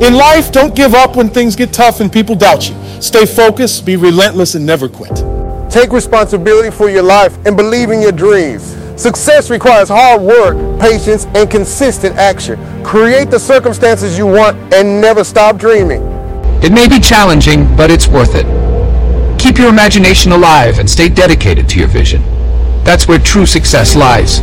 In life, don't give up when things get tough and people doubt you. Stay focused, be relentless, and never quit. Take responsibility for your life and believe in your dreams. Success requires hard work, patience, and consistent action. Create the circumstances you want and never stop dreaming. It may be challenging, but it's worth it. Keep your imagination alive and stay dedicated to your vision. That's where true success lies.